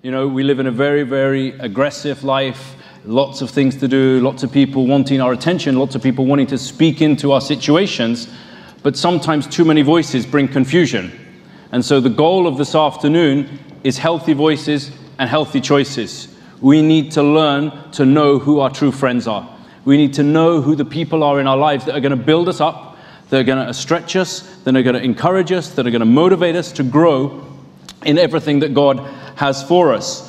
You know, we live in a very, very aggressive life, lots of things to do, lots of people wanting our attention, lots of people wanting to speak into our situations, but sometimes too many voices bring confusion. And so the goal of this afternoon is healthy voices and healthy choices. We need to learn to know who our true friends are. We need to know who the people are in our lives that are going to build us up, that are going to stretch us, that are going to encourage us, that are going to motivate us to grow in everything that God has for us.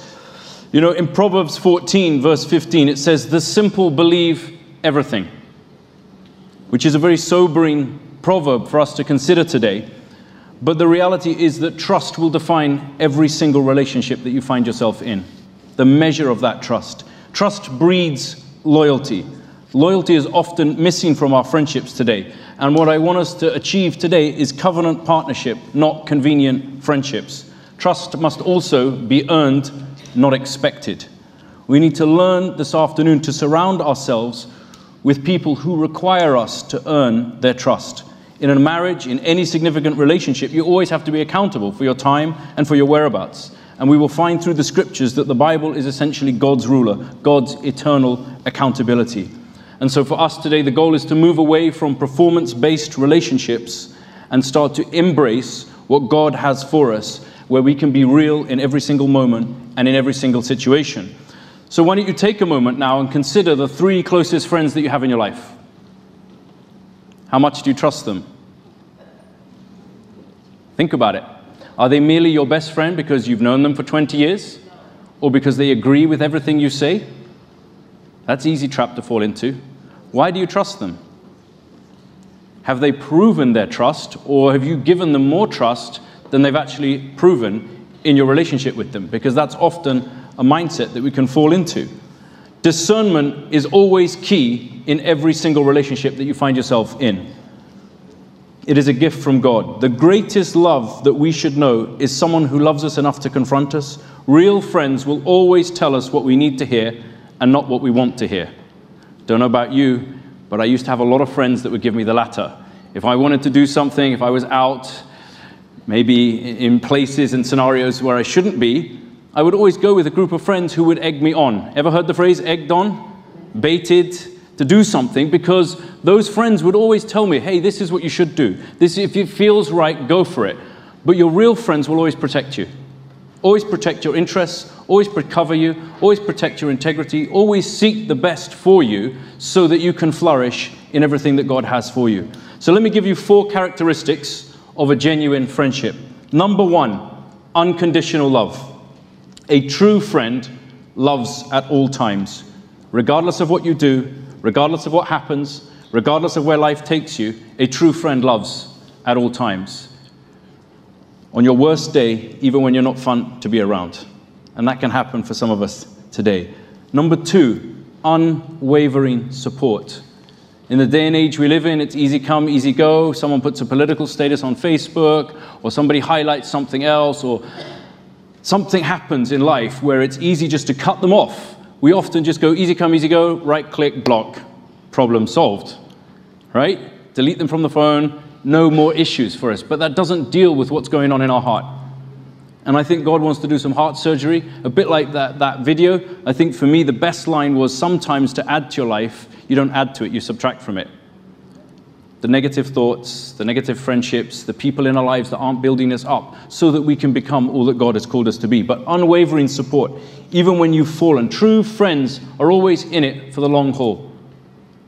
You know, in Proverbs 14, verse 15, it says, The simple believe everything, which is a very sobering proverb for us to consider today. But the reality is that trust will define every single relationship that you find yourself in, the measure of that trust. Trust breeds loyalty. Loyalty is often missing from our friendships today. And what I want us to achieve today is covenant partnership, not convenient friendships. Trust must also be earned, not expected. We need to learn this afternoon to surround ourselves with people who require us to earn their trust. In a marriage, in any significant relationship, you always have to be accountable for your time and for your whereabouts. And we will find through the scriptures that the Bible is essentially God's ruler, God's eternal accountability. And so for us today, the goal is to move away from performance based relationships and start to embrace what God has for us, where we can be real in every single moment and in every single situation. So why don't you take a moment now and consider the three closest friends that you have in your life? How much do you trust them? Think about it. Are they merely your best friend because you've known them for 20 years? Or because they agree with everything you say? That's easy trap to fall into. Why do you trust them? Have they proven their trust, or have you given them more trust than they've actually proven in your relationship with them? Because that's often a mindset that we can fall into. Discernment is always key in every single relationship that you find yourself in. It is a gift from God. The greatest love that we should know is someone who loves us enough to confront us. Real friends will always tell us what we need to hear and not what we want to hear. Don't know about you, but I used to have a lot of friends that would give me the latter. If I wanted to do something, if I was out, maybe in places and scenarios where I shouldn't be, I would always go with a group of friends who would egg me on. Ever heard the phrase egged on? Baited to do something because those friends would always tell me, hey, this is what you should do. This, if it feels right, go for it. But your real friends will always protect you. Always protect your interests, always cover you, always protect your integrity, always seek the best for you so that you can flourish in everything that God has for you. So let me give you four characteristics of a genuine friendship. Number one, unconditional love. A true friend loves at all times, regardless of what you do, regardless of what happens, regardless of where life takes you. A true friend loves at all times on your worst day, even when you're not fun to be around. And that can happen for some of us today. Number two, unwavering support. In the day and age we live in, it's easy come, easy go. Someone puts a political status on Facebook, or somebody highlights something else, or something happens in life where it's easy just to cut them off. We often just go easy come, easy go, right click, block, problem solved. Right? Delete them from the phone, no more issues for us. But that doesn't deal with what's going on in our heart. And I think God wants to do some heart surgery, a bit like that, that video. I think for me, the best line was sometimes to add to your life, you don't add to it, you subtract from it. The negative thoughts, the negative friendships, the people in our lives that aren't building us up so that we can become all that God has called us to be. But unwavering support, even when you've fallen. True friends are always in it for the long haul.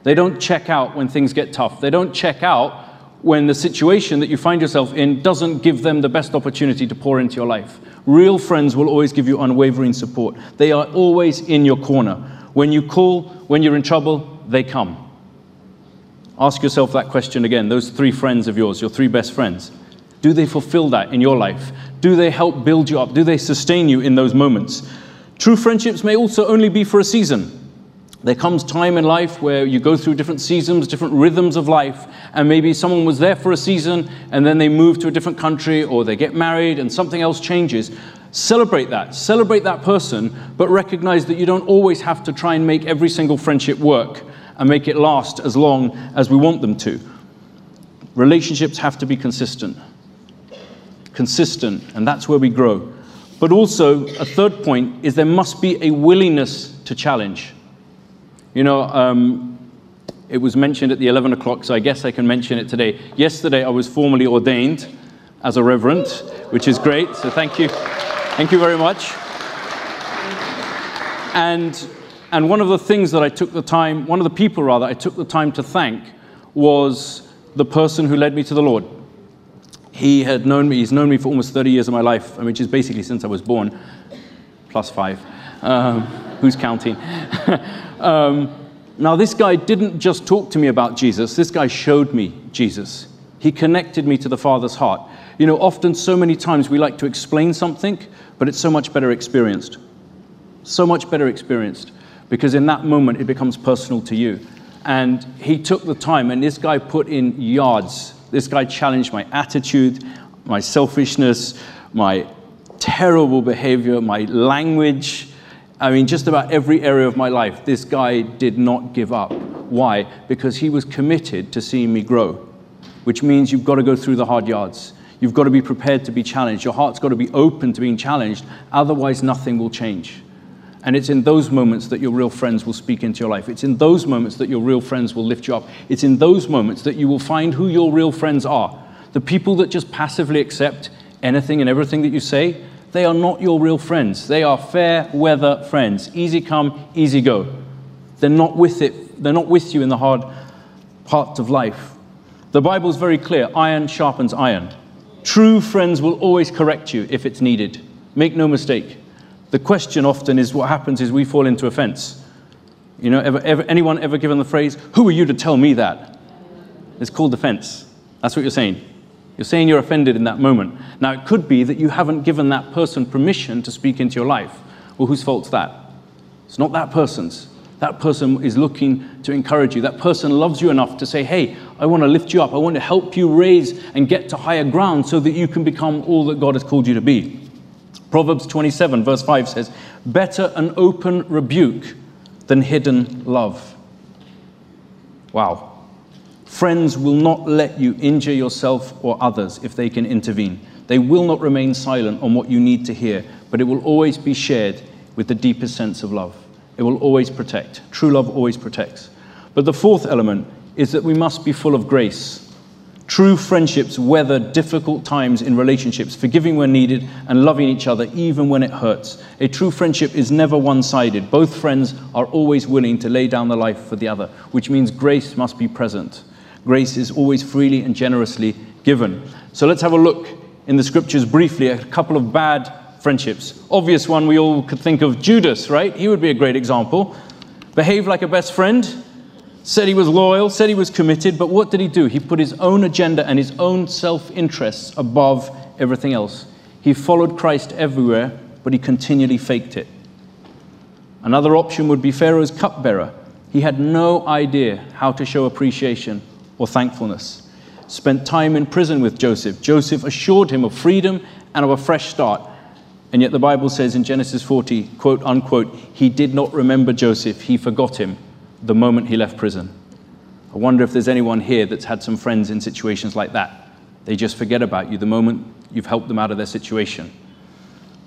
They don't check out when things get tough. They don't check out when the situation that you find yourself in doesn't give them the best opportunity to pour into your life. Real friends will always give you unwavering support. They are always in your corner. When you call, when you're in trouble, they come. Ask yourself that question again. Those three friends of yours, your three best friends, do they fulfill that in your life? Do they help build you up? Do they sustain you in those moments? True friendships may also only be for a season. There comes time in life where you go through different seasons, different rhythms of life, and maybe someone was there for a season and then they move to a different country or they get married and something else changes. Celebrate that. Celebrate that person, but recognize that you don't always have to try and make every single friendship work and make it last as long as we want them to. Relationships have to be consistent. Consistent, and that's where we grow. But also, a third point is there must be a willingness to challenge. You know, um, it was mentioned at the 11 o'clock, so I guess I can mention it today. Yesterday, I was formally ordained as a reverend, which is great, so thank you. Thank you very much. And, and one of the things that I took the time, one of the people rather, I took the time to thank was the person who led me to the Lord. He had known me, he's known me for almost 30 years of my life, which is basically since I was born, plus five. Um, who's counting? um, now, this guy didn't just talk to me about Jesus, this guy showed me Jesus. He connected me to the Father's heart. You know, often, so many times, we like to explain something, but it's so much better experienced. So much better experienced because in that moment it becomes personal to you. And he took the time, and this guy put in yards. This guy challenged my attitude, my selfishness, my terrible behavior, my language. I mean, just about every area of my life, this guy did not give up. Why? Because he was committed to seeing me grow, which means you've got to go through the hard yards. You've got to be prepared to be challenged. Your heart's got to be open to being challenged, otherwise, nothing will change. And it's in those moments that your real friends will speak into your life. It's in those moments that your real friends will lift you up. It's in those moments that you will find who your real friends are. The people that just passively accept anything and everything that you say, they are not your real friends. They are fair weather friends. Easy come, easy go. They're not with it. They're not with you in the hard parts of life. The Bible's very clear iron sharpens iron. True friends will always correct you if it's needed. Make no mistake. The question often is what happens is we fall into offense. You know, ever, ever, anyone ever given the phrase, Who are you to tell me that? It's called offense. That's what you're saying. You're saying you're offended in that moment. Now, it could be that you haven't given that person permission to speak into your life. Well, whose fault's that? It's not that person's. That person is looking to encourage you. That person loves you enough to say, Hey, I want to lift you up. I want to help you raise and get to higher ground so that you can become all that God has called you to be. Proverbs 27, verse 5 says, Better an open rebuke than hidden love. Wow. Friends will not let you injure yourself or others if they can intervene. They will not remain silent on what you need to hear, but it will always be shared with the deepest sense of love. It will always protect. True love always protects. But the fourth element is that we must be full of grace. True friendships weather difficult times in relationships, forgiving when needed and loving each other even when it hurts. A true friendship is never one sided. Both friends are always willing to lay down the life for the other, which means grace must be present. Grace is always freely and generously given. So let's have a look in the scriptures briefly at a couple of bad friendships. Obvious one we all could think of Judas, right? He would be a great example. Behave like a best friend, said he was loyal, said he was committed, but what did he do? He put his own agenda and his own self interests above everything else. He followed Christ everywhere, but he continually faked it. Another option would be Pharaoh's cupbearer. He had no idea how to show appreciation or thankfulness. Spent time in prison with Joseph. Joseph assured him of freedom and of a fresh start. And yet the Bible says in Genesis 40, quote unquote, he did not remember Joseph, he forgot him the moment he left prison. I wonder if there's anyone here that's had some friends in situations like that. They just forget about you the moment you've helped them out of their situation.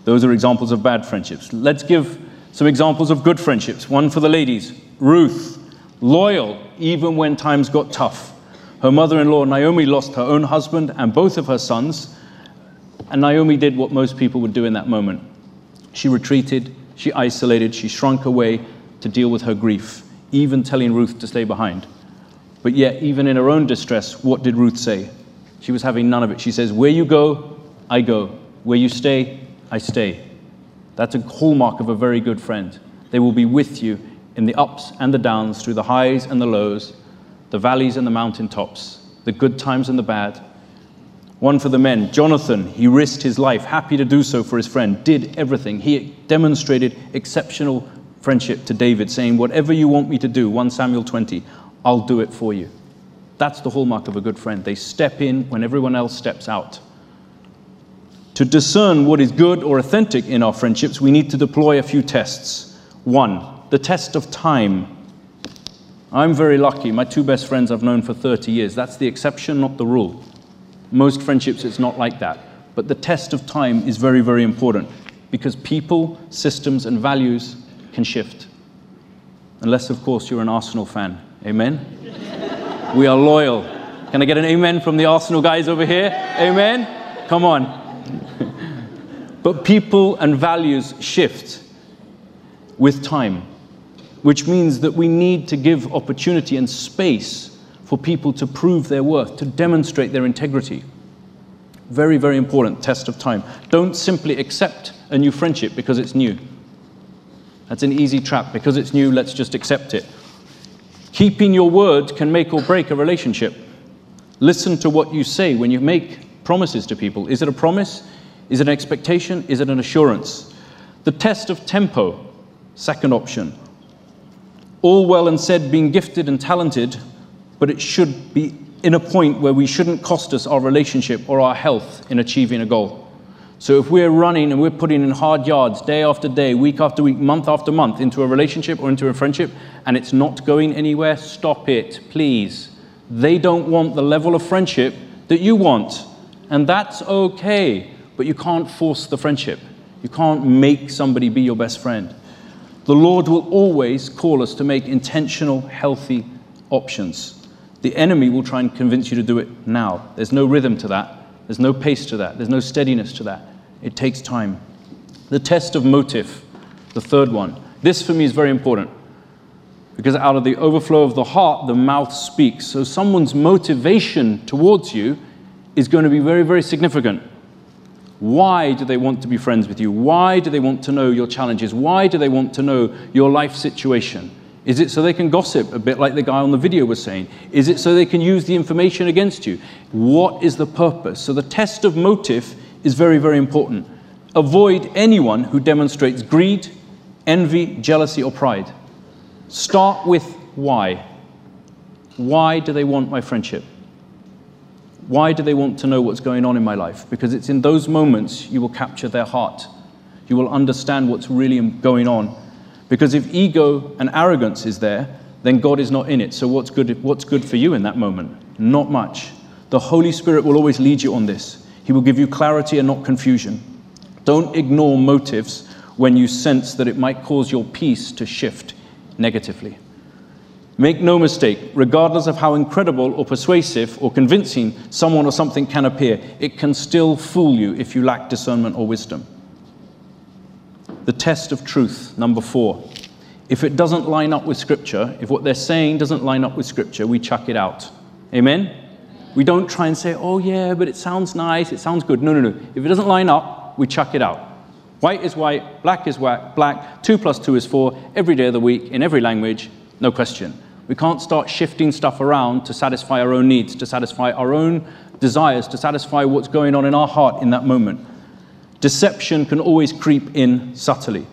Those are examples of bad friendships. Let's give some examples of good friendships. One for the ladies Ruth, loyal even when times got tough. Her mother in law, Naomi, lost her own husband and both of her sons. And Naomi did what most people would do in that moment. She retreated, she isolated, she shrunk away to deal with her grief even telling Ruth to stay behind. But yet, even in her own distress, what did Ruth say? She was having none of it. She says, Where you go, I go. Where you stay, I stay. That's a hallmark of a very good friend. They will be with you in the ups and the downs, through the highs and the lows, the valleys and the mountain tops, the good times and the bad. One for the men, Jonathan, he risked his life, happy to do so for his friend, did everything. He demonstrated exceptional friendship to David, saying, Whatever you want me to do, 1 Samuel 20, I'll do it for you. That's the hallmark of a good friend. They step in when everyone else steps out. To discern what is good or authentic in our friendships, we need to deploy a few tests. One, the test of time. I'm very lucky. My two best friends I've known for 30 years. That's the exception, not the rule. Most friendships, it's not like that. But the test of time is very, very important because people, systems, and values can shift. Unless, of course, you're an Arsenal fan. Amen? we are loyal. Can I get an amen from the Arsenal guys over here? Amen? Come on. but people and values shift with time, which means that we need to give opportunity and space for people to prove their worth, to demonstrate their integrity. Very, very important test of time. Don't simply accept a new friendship because it's new. That's an easy trap. Because it's new, let's just accept it. Keeping your word can make or break a relationship. Listen to what you say when you make promises to people. Is it a promise? Is it an expectation? Is it an assurance? The test of tempo, second option. All well and said being gifted and talented, but it should be in a point where we shouldn't cost us our relationship or our health in achieving a goal. So if we're running and we're putting in hard yards day after day, week after week, month after month into a relationship or into a friendship, and it's not going anywhere, stop it, please. They don't want the level of friendship that you want. And that's okay, but you can't force the friendship. You can't make somebody be your best friend. The Lord will always call us to make intentional, healthy options. The enemy will try and convince you to do it now. There's no rhythm to that. There's no pace to that. There's no steadiness to that. It takes time. The test of motive, the third one. This for me is very important because out of the overflow of the heart, the mouth speaks. So someone's motivation towards you is going to be very, very significant. Why do they want to be friends with you? Why do they want to know your challenges? Why do they want to know your life situation? Is it so they can gossip, a bit like the guy on the video was saying? Is it so they can use the information against you? What is the purpose? So the test of motive is very, very important. Avoid anyone who demonstrates greed, envy, jealousy, or pride. Start with why. Why do they want my friendship? Why do they want to know what's going on in my life? Because it's in those moments you will capture their heart. You will understand what's really going on. Because if ego and arrogance is there, then God is not in it. So what's good, what's good for you in that moment? Not much. The Holy Spirit will always lead you on this. He will give you clarity and not confusion. Don't ignore motives when you sense that it might cause your peace to shift negatively. Make no mistake, regardless of how incredible or persuasive or convincing someone or something can appear, it can still fool you if you lack discernment or wisdom. The test of truth, number four. If it doesn't line up with Scripture, if what they're saying doesn't line up with Scripture, we chuck it out. Amen? We don't try and say, oh, yeah, but it sounds nice, it sounds good. No, no, no. If it doesn't line up, we chuck it out. White is white, black is white, black, two plus two is four, every day of the week, in every language, no question. We can't start shifting stuff around to satisfy our own needs, to satisfy our own desires, to satisfy what's going on in our heart in that moment. Deception can always creep in subtly.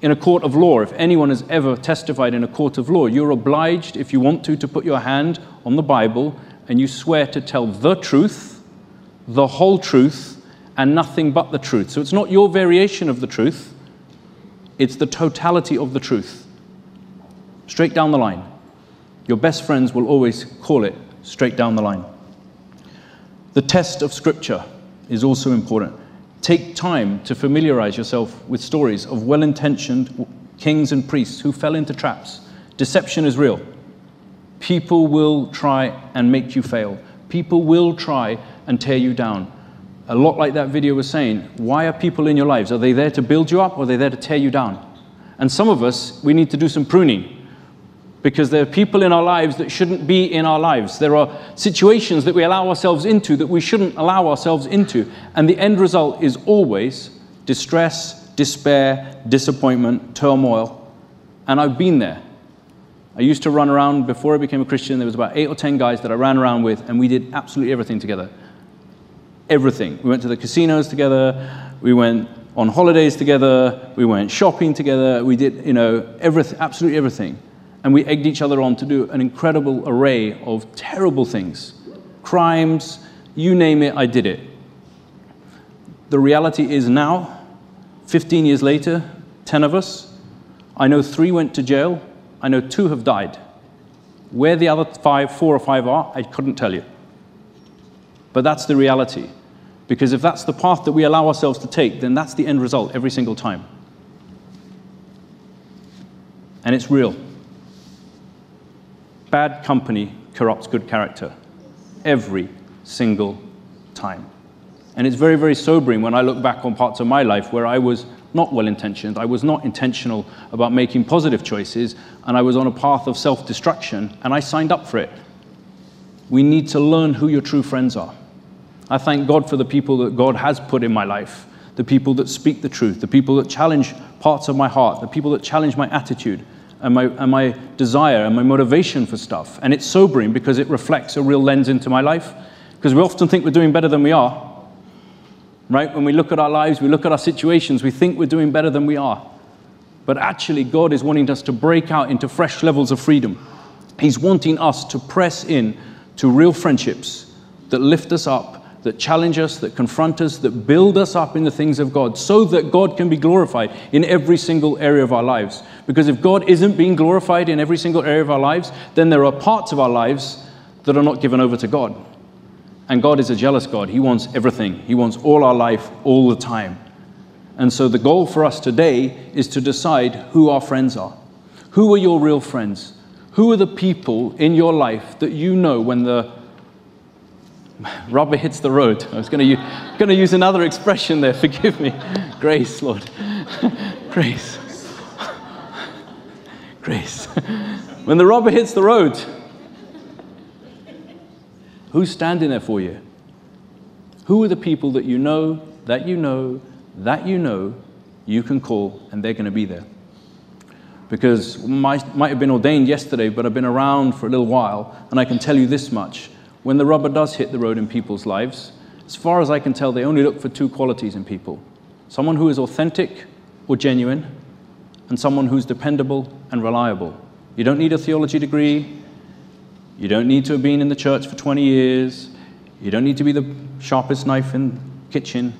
In a court of law, if anyone has ever testified in a court of law, you're obliged, if you want to, to put your hand on the Bible and you swear to tell the truth, the whole truth, and nothing but the truth. So it's not your variation of the truth, it's the totality of the truth. Straight down the line. Your best friends will always call it straight down the line. The test of Scripture is also important. Take time to familiarize yourself with stories of well intentioned kings and priests who fell into traps. Deception is real. People will try and make you fail. People will try and tear you down. A lot like that video was saying, why are people in your lives? Are they there to build you up or are they there to tear you down? And some of us, we need to do some pruning because there are people in our lives that shouldn't be in our lives. There are situations that we allow ourselves into that we shouldn't allow ourselves into. And the end result is always distress, despair, disappointment, turmoil. And I've been there. I used to run around before I became a Christian. There was about eight or ten guys that I ran around with, and we did absolutely everything together. Everything. We went to the casinos together. We went on holidays together. We went shopping together. We did, you know, everything, absolutely everything. And we egged each other on to do an incredible array of terrible things, crimes, you name it, I did it. The reality is now, 15 years later, 10 of us, I know three went to jail I know two have died. Where the other five, four or five are, I couldn't tell you. But that's the reality. Because if that's the path that we allow ourselves to take, then that's the end result every single time. And it's real. Bad company corrupts good character every single time. And it's very, very sobering when I look back on parts of my life where I was not well intentioned, I was not intentional about making positive choices, and I was on a path of self destruction, and I signed up for it. We need to learn who your true friends are. I thank God for the people that God has put in my life, the people that speak the truth, the people that challenge parts of my heart, the people that challenge my attitude and my, and my desire and my motivation for stuff. And it's sobering because it reflects a real lens into my life. Because we often think we're doing better than we are, right? When we look at our lives, we look at our situations, we think we're doing better than we are. But actually, God is wanting us to break out into fresh levels of freedom. He's wanting us to press in to real friendships that lift us up, that challenge us, that confront us, that build us up in the things of God, so that God can be glorified in every single area of our lives. Because if God isn't being glorified in every single area of our lives, then there are parts of our lives that are not given over to God. And God is a jealous God. He wants everything, He wants all our life all the time. And so the goal for us today is to decide who our friends are. Who are your real friends? Who are the people in your life that you know when the rubber hits the road? I was going to, use another expression there, forgive me. Grace, Lord. Grace. Grace. When the rubber hits the road, Who's standing there for you? Who are the people that you know, that you know, that you know you can call and they're going to be there? Because might, might have been ordained yesterday, but I've been around for a little while, and I can tell you this much. When the rubber does hit the road in people's lives, as far as I can tell, they only look for two qualities in people someone who is authentic or genuine, and someone who's dependable and reliable. You don't need a theology degree, you don't need to have been in the church for 20 years. You don't need to be the sharpest knife in the kitchen.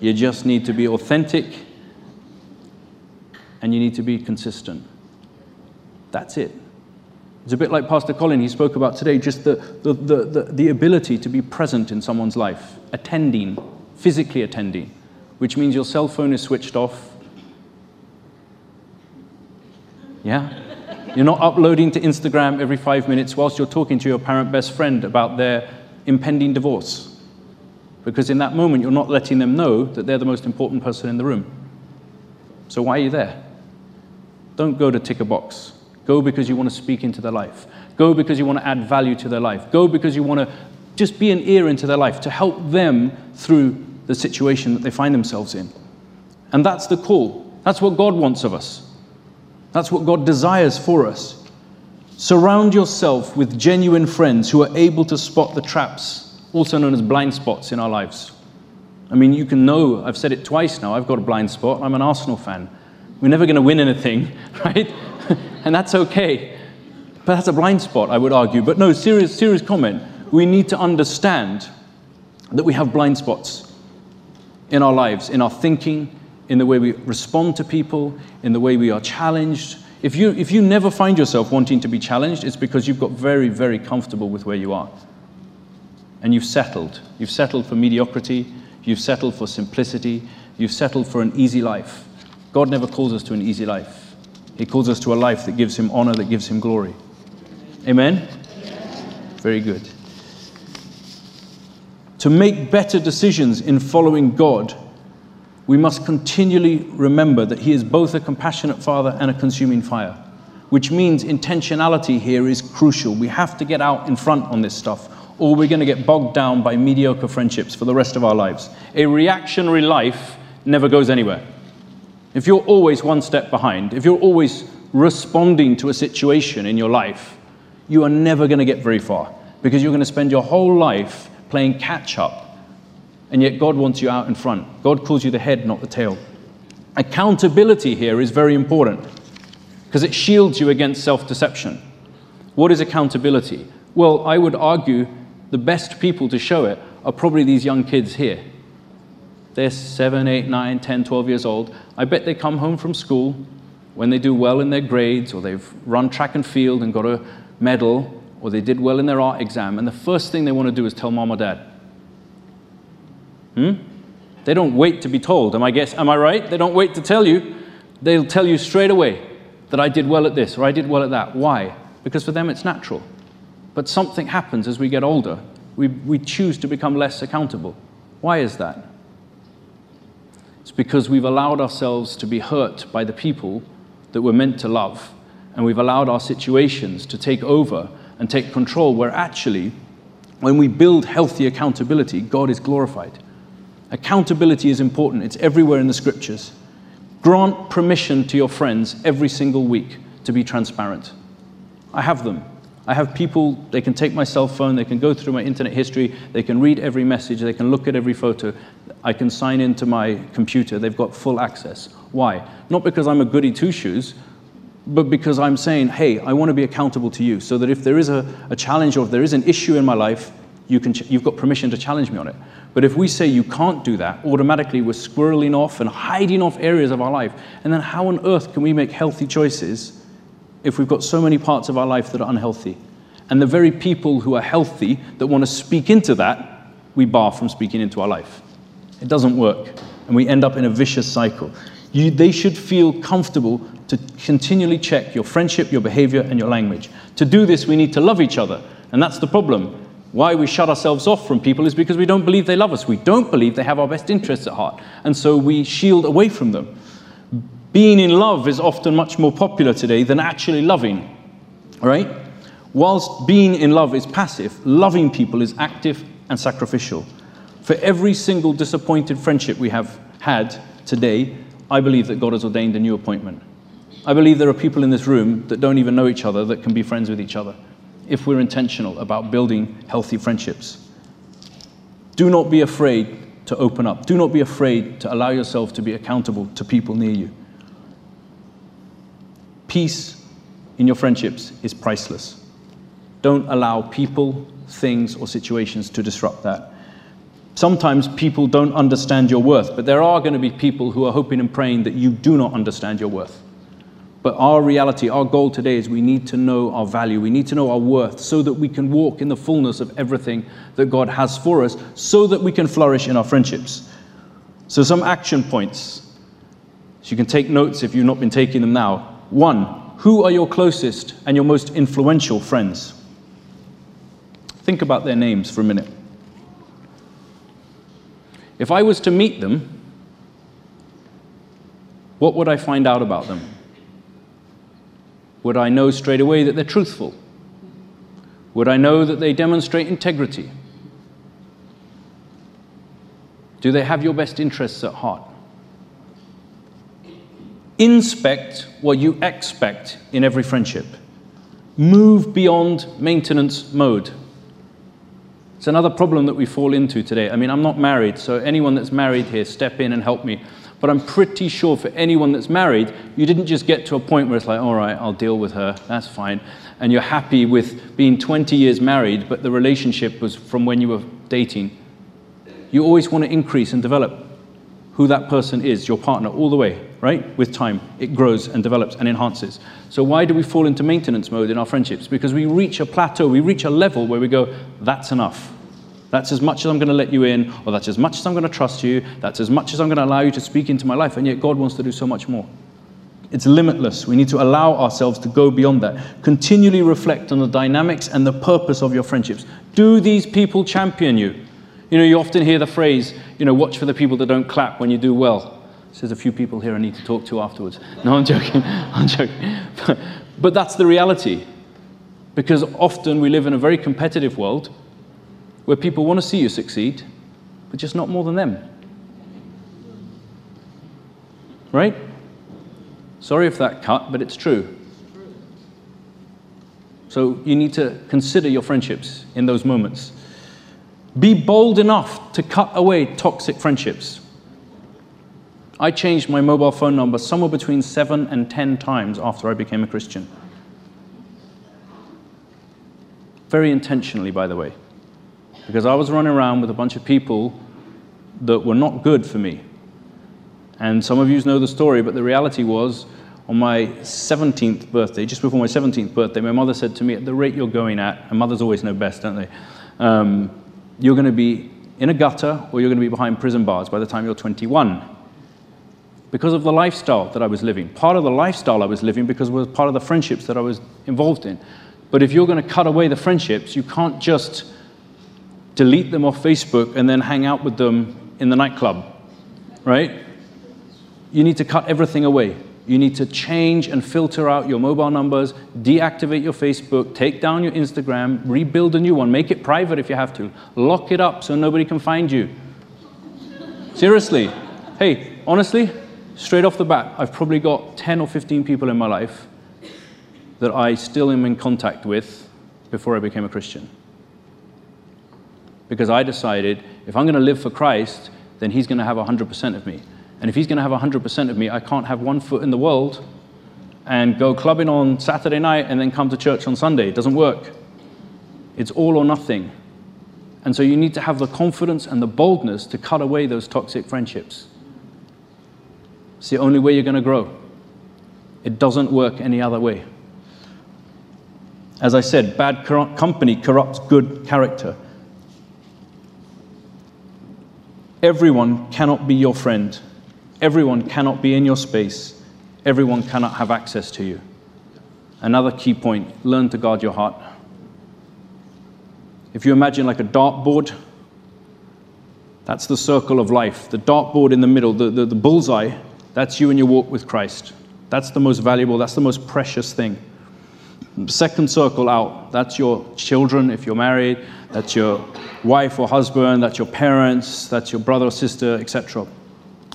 You just need to be authentic and you need to be consistent. That's it. It's a bit like Pastor Colin, he spoke about today, just the, the, the, the, the ability to be present in someone's life, attending, physically attending, which means your cell phone is switched off. Yeah? You're not uploading to Instagram every five minutes whilst you're talking to your parent best friend about their impending divorce. Because in that moment, you're not letting them know that they're the most important person in the room. So why are you there? Don't go to tick a box. Go because you want to speak into their life. Go because you want to add value to their life. Go because you want to just be an ear into their life to help them through the situation that they find themselves in. And that's the call. That's what God wants of us. That's what God desires for us. Surround yourself with genuine friends who are able to spot the traps, also known as blind spots in our lives. I mean, you can know, I've said it twice now, I've got a blind spot. I'm an Arsenal fan. We're never going to win anything, right? and that's okay. But that's a blind spot, I would argue. But no, serious, serious comment. We need to understand that we have blind spots in our lives, in our thinking, in the way we respond to people, in the way we are challenged. If you, if you never find yourself wanting to be challenged, it's because you've got very, very comfortable with where you are. And you've settled. You've settled for mediocrity, you've settled for simplicity, you've settled for an easy life. God never calls us to an easy life, He calls us to a life that gives Him honor, that gives Him glory. Amen? Very good. To make better decisions in following God we must continually remember that He is both a compassionate Father and a consuming fire, which means intentionality here is crucial. We have to get out in front on this stuff, or we're going to get bogged down by mediocre friendships for the rest of our lives. A reactionary life never goes anywhere. If you're always one step behind, if you're always responding to a situation in your life, you are never going to get very far because you're going to spend your whole life playing catch up and yet God wants you out in front. God calls you the head, not the tail. Accountability here is very important because it shields you against self deception. What is accountability? Well, I would argue the best people to show it are probably these young kids here. They're 7, 8, 9, 10, 12 years old. I bet they come home from school when they do well in their grades, or they've run track and field and got a medal, or they did well in their art exam, and the first thing they want to do is tell mom or dad. Hmm? They don't wait to be told. Am I guess? Am I right? They don't wait to tell you. They'll tell you straight away that I did well at this or I did well at that. Why? Because for them it's natural. But something happens as we get older. We, we choose to become less accountable. Why is that? It's because we've allowed ourselves to be hurt by the people that we're meant to love, and we've allowed our situations to take over and take control, where actually, when we build healthy accountability, God is glorified. Accountability is important, it's everywhere in the scriptures. Grant permission to your friends every single week to be transparent. I have them. I have people, they can take my cell phone, they can go through my internet history, they can read every message, they can look at every photo. I can sign into my computer, they've got full access. Why? Not because I'm a goody two shoes, but because I'm saying, hey, I want to be accountable to you, so that if there is a, a challenge or if there is an issue in my life, you can you've got permission to challenge me on it. But if we say you can't do that, automatically we're squirreling off and hiding off areas of our life. And then how on earth can we make healthy choices if we've got so many parts of our life that are unhealthy? And the very people who are healthy that want to speak into that, we bar from speaking into our life. It doesn't work. And we end up in a vicious cycle. You, they should feel comfortable to continually check your friendship, your behavior, and your language. To do this, we need to love each other. And that's the problem. Why we shut ourselves off from people is because we don't believe they love us. We don't believe they have our best interests at heart. And so we shield away from them. Being in love is often much more popular today than actually loving, right? Whilst being in love is passive, loving people is active and sacrificial. For every single disappointed friendship we have had today, I believe that God has ordained a new appointment. I believe there are people in this room that don't even know each other that can be friends with each other if we're intentional about building healthy friendships. Do not be afraid to open up. Do not be afraid to allow yourself to be accountable to people near you. Peace in your friendships is priceless. Don't allow people, things, or situations to disrupt that. Sometimes people don't understand your worth, but there are going to be people who are hoping and praying that you do not understand your worth. But our reality, our goal today is we need to know our value. We need to know our worth so that we can walk in the fullness of everything that God has for us, so that we can flourish in our friendships. So, some action points. So, you can take notes if you've not been taking them now. One, who are your closest and your most influential friends? Think about their names for a minute. If I was to meet them, what would I find out about them? Would I know straight away that they're truthful? Would I know that they demonstrate integrity? Do they have your best interests at heart? Inspect what you expect in every friendship. Move beyond maintenance mode. It's another problem that we fall into today. I mean, I'm not married, so anyone that's married here, step in and help me. But I'm pretty sure for anyone that's married, you didn't just get to a point where it's like, all right, I'll deal with her, that's fine. And you're happy with being 20 years married, but the relationship was from when you were dating. You always want to increase and develop who that person is, your partner, all the way, right? With time, it grows and develops and enhances. So, why do we fall into maintenance mode in our friendships? Because we reach a plateau, we reach a level where we go, that's enough. That's as much as I'm going to let you in, or that's as much as I'm going to trust you, that's as much as I'm going to allow you to speak into my life, and yet God wants to do so much more. It's limitless. We need to allow ourselves to go beyond that. Continually reflect on the dynamics and the purpose of your friendships. Do these people champion you? You know, you often hear the phrase, you know, watch for the people that don't clap when you do well. There's a few people here I need to talk to afterwards. No, I'm joking. I'm joking. But, that's the reality. Because often we live in a very competitive world where people want to see you succeed, but just not more than them. Right? Sorry if that cut, but it's true. So you need to consider your friendships in those moments. Be bold enough to cut away toxic friendships. I changed my mobile phone number somewhere between seven and ten times after I became a Christian. Very intentionally, by the way because I was running around with a bunch of people that were not good for me. And some of you know the story, but the reality was on my 17th birthday, just before my 17th birthday, my mother said to me, At the rate you're going at, and mothers always know best, don't they? Um, you're going to be in a gutter or you're going to be behind prison bars by the time you're 21. Because of the lifestyle that I was living. Part of the lifestyle I was living because it was part of the friendships that I was involved in. But if you're going to cut away the friendships, you can't just delete them off Facebook and then hang out with them in the nightclub, right? You need to cut everything away. You need to change and filter out your mobile numbers, deactivate your Facebook, take down your Instagram, rebuild a new one, make it private if you have to, lock it up so nobody can find you. Seriously. Hey, honestly, straight off the bat, I've probably got 10 or 15 people in my life that I still am in contact with before I became a Christian. Because I decided if I'm going to live for Christ, then He's going to have 100% of me. And if he's going to have 100% of me, I can't have one foot in the world and go clubbing on Saturday night and then come to church on Sunday. It doesn't work. It's all or nothing. And so you need to have the confidence and the boldness to cut away those toxic friendships. It's the only way you're going to grow. It doesn't work any other way. As I said, bad company corrupts good character. Everyone cannot be your friend. Everyone cannot be in your space. Everyone cannot have access to you. Another key point learn to guard your heart. If you imagine like a dartboard, that's the circle of life. The dartboard in the middle, the, the, the bullseye, that's you and your walk with Christ. That's the most valuable, that's the most precious thing. Second circle out, that's your children if you're married, that's your wife or husband, that's your parents, that's your brother or sister, etc.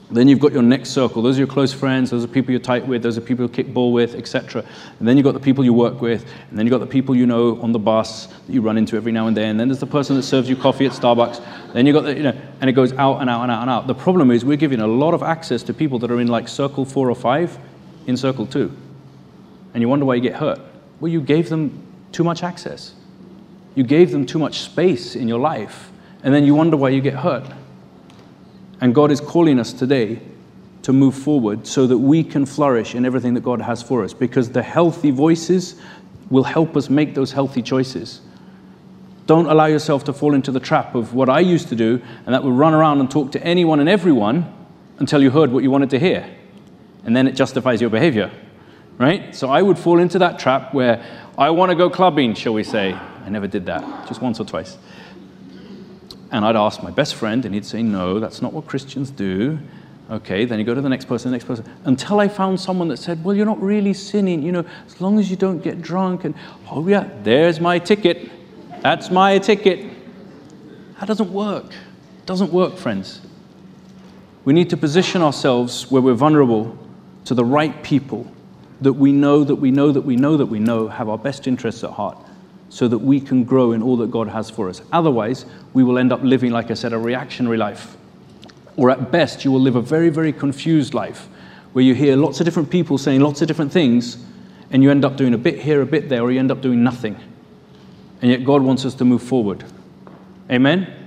Then you've got your next circle. Those are your close friends. Those are people you're tight with. Those are people you kick ball with, etc. And then you've got the people you work with. And then you've got the people you know on the bus that you run into every now and then. And then there's the person that serves you coffee at Starbucks. Then you've got the, you know, and it goes out and out and out and out. The problem is we're giving a lot of access to people that are in like circle four or five in circle two. And you wonder why you get hurt. Well, you gave them too much access. You gave them too much space in your life. And then you wonder why you get hurt. And God is calling us today to move forward so that we can flourish in everything that God has for us because the healthy voices will help us make those healthy choices. Don't allow yourself to fall into the trap of what I used to do, and that would run around and talk to anyone and everyone until you heard what you wanted to hear. And then it justifies your behavior, right? So I would fall into that trap where I want to go clubbing, shall we say. I never did that, just once or twice. And I'd ask my best friend, and he'd say, No, that's not what Christians do. Okay, then you go to the next person, the next person, until I found someone that said, Well, you're not really sinning, you know, as long as you don't get drunk. And, oh, yeah, there's my ticket. That's my ticket. That doesn't work. It doesn't work, friends. We need to position ourselves where we're vulnerable to the right people that we know, that we know, that we know, that we know have our best interests at heart so that we can grow in all that God has for us. Otherwise, we will end up living, like I said, a reactionary life. Or at best, you will live a very, very confused life where you hear lots of different people saying lots of different things, and you end up doing a bit here, a bit there, or you end up doing nothing. And yet, God wants us to move forward. Amen?